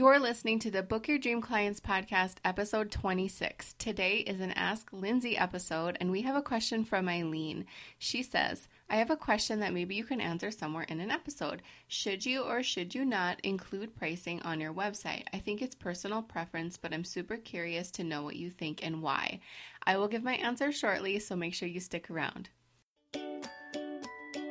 You're listening to the Book Your Dream Clients podcast, episode 26. Today is an Ask Lindsay episode, and we have a question from Eileen. She says, I have a question that maybe you can answer somewhere in an episode. Should you or should you not include pricing on your website? I think it's personal preference, but I'm super curious to know what you think and why. I will give my answer shortly, so make sure you stick around.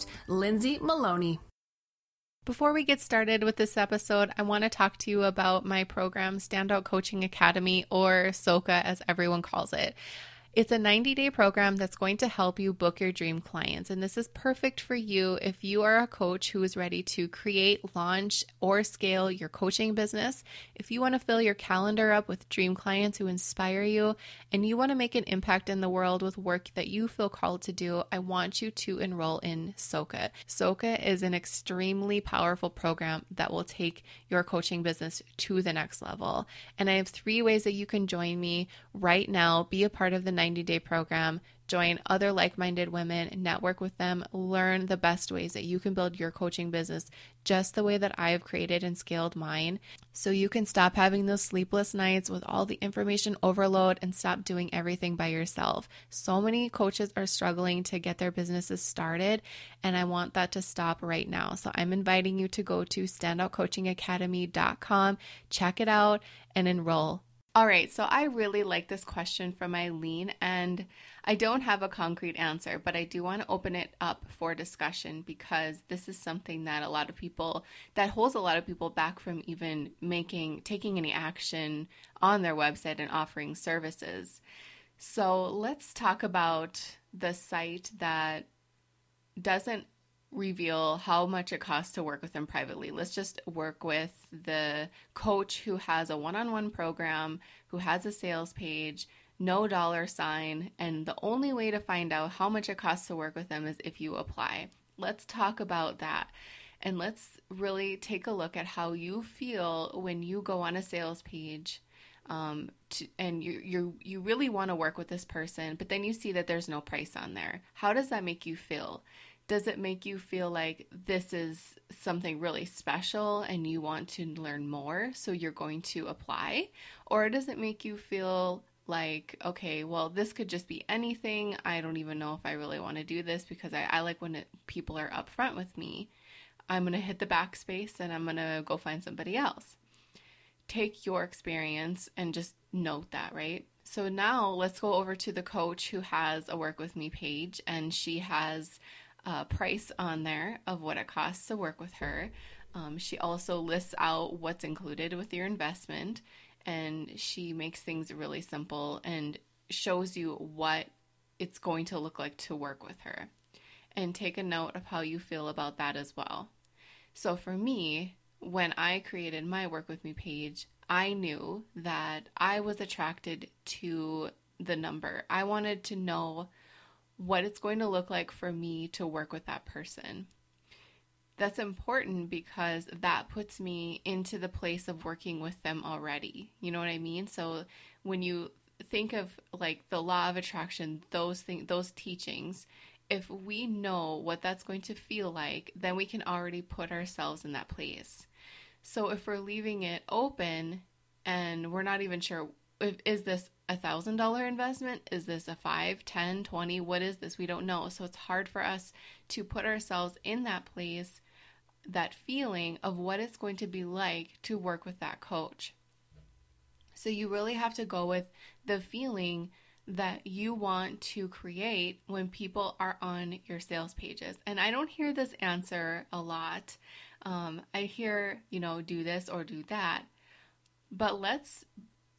host, Lindsay Maloney. Before we get started with this episode, I want to talk to you about my program, Standout Coaching Academy, or SOCA as everyone calls it. It's a 90 day program that's going to help you book your dream clients. And this is perfect for you if you are a coach who is ready to create, launch, or scale your coaching business. If you want to fill your calendar up with dream clients who inspire you and you want to make an impact in the world with work that you feel called to do, I want you to enroll in SOCA. SOCA is an extremely powerful program that will take your coaching business to the next level. And I have three ways that you can join me right now. Be a part of the 90 day program, join other like minded women, network with them, learn the best ways that you can build your coaching business just the way that I have created and scaled mine. So you can stop having those sleepless nights with all the information overload and stop doing everything by yourself. So many coaches are struggling to get their businesses started, and I want that to stop right now. So I'm inviting you to go to standoutcoachingacademy.com, check it out, and enroll. All right, so I really like this question from Eileen, and I don't have a concrete answer, but I do want to open it up for discussion because this is something that a lot of people, that holds a lot of people back from even making, taking any action on their website and offering services. So let's talk about the site that doesn't reveal how much it costs to work with them privately. Let's just work with the coach who has a one on one program, who has a sales page, no dollar sign, and the only way to find out how much it costs to work with them is if you apply. Let's talk about that. And let's really take a look at how you feel when you go on a sales page um, to, and you you you really want to work with this person, but then you see that there's no price on there. How does that make you feel? Does it make you feel like this is something really special and you want to learn more so you're going to apply? Or does it make you feel like okay well this could just be anything. I don't even know if i really want to do this because i, I like when it, people are upfront with me. I'm going to hit the backspace and i'm going to go find somebody else. Take your experience and just note that right? So now let's go over to the coach who has a work with me page and she has uh, price on there of what it costs to work with her. Um, she also lists out what's included with your investment, and she makes things really simple and shows you what it's going to look like to work with her. And take a note of how you feel about that as well. So, for me, when I created my Work With Me page, I knew that I was attracted to the number. I wanted to know what it's going to look like for me to work with that person. That's important because that puts me into the place of working with them already. You know what I mean? So when you think of like the law of attraction, those things, those teachings, if we know what that's going to feel like, then we can already put ourselves in that place. So if we're leaving it open and we're not even sure if, is this a thousand dollar investment? Is this a five, ten, twenty? what is this? We don't know. So it's hard for us to put ourselves in that place that feeling of what it's going to be like to work with that coach. So you really have to go with the feeling that you want to create when people are on your sales pages. And i don't hear this answer a lot. Um, i hear you know do this or do that. But let's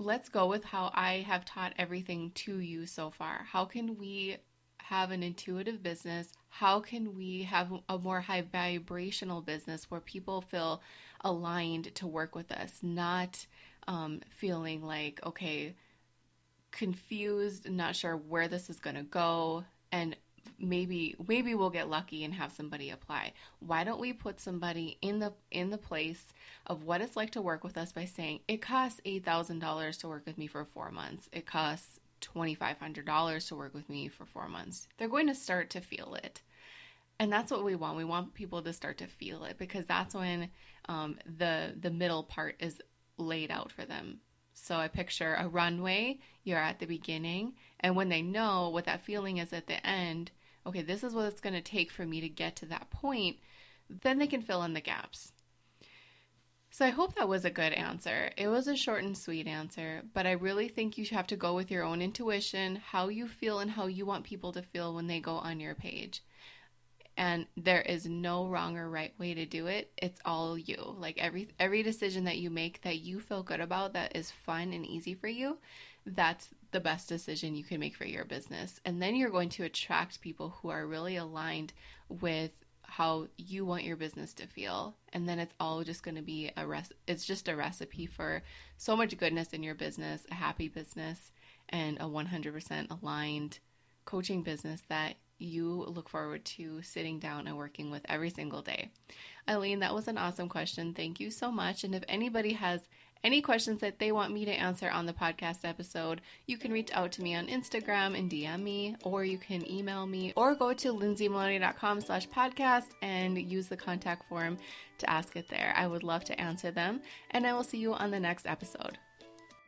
let's go with how I have taught everything to you so far. How can we have an intuitive business? How can we have a more high vibrational business where people feel aligned to work with us, not um, feeling like, okay, confused, not sure where this is going to go, and maybe maybe we'll get lucky and have somebody apply. Why don't we put somebody in the in the place of what it's like to work with us by saying it costs $8000 to work with me for four months. It costs $2500 to work with me for four months. They're going to start to feel it. And that's what we want. We want people to start to feel it because that's when um, the the middle part is laid out for them. So I picture a runway, you're at the beginning, and when they know what that feeling is at the end, okay, this is what it's going to take for me to get to that point, then they can fill in the gaps. So I hope that was a good answer. It was a short and sweet answer, but I really think you have to go with your own intuition, how you feel and how you want people to feel when they go on your page and there is no wrong or right way to do it it's all you like every every decision that you make that you feel good about that is fun and easy for you that's the best decision you can make for your business and then you're going to attract people who are really aligned with how you want your business to feel and then it's all just going to be a res- it's just a recipe for so much goodness in your business a happy business and a 100% aligned coaching business that you look forward to sitting down and working with every single day. Eileen, that was an awesome question. Thank you so much. And if anybody has any questions that they want me to answer on the podcast episode, you can reach out to me on Instagram and DM me, or you can email me, or go to lindsaymaloney.com slash podcast and use the contact form to ask it there. I would love to answer them, and I will see you on the next episode.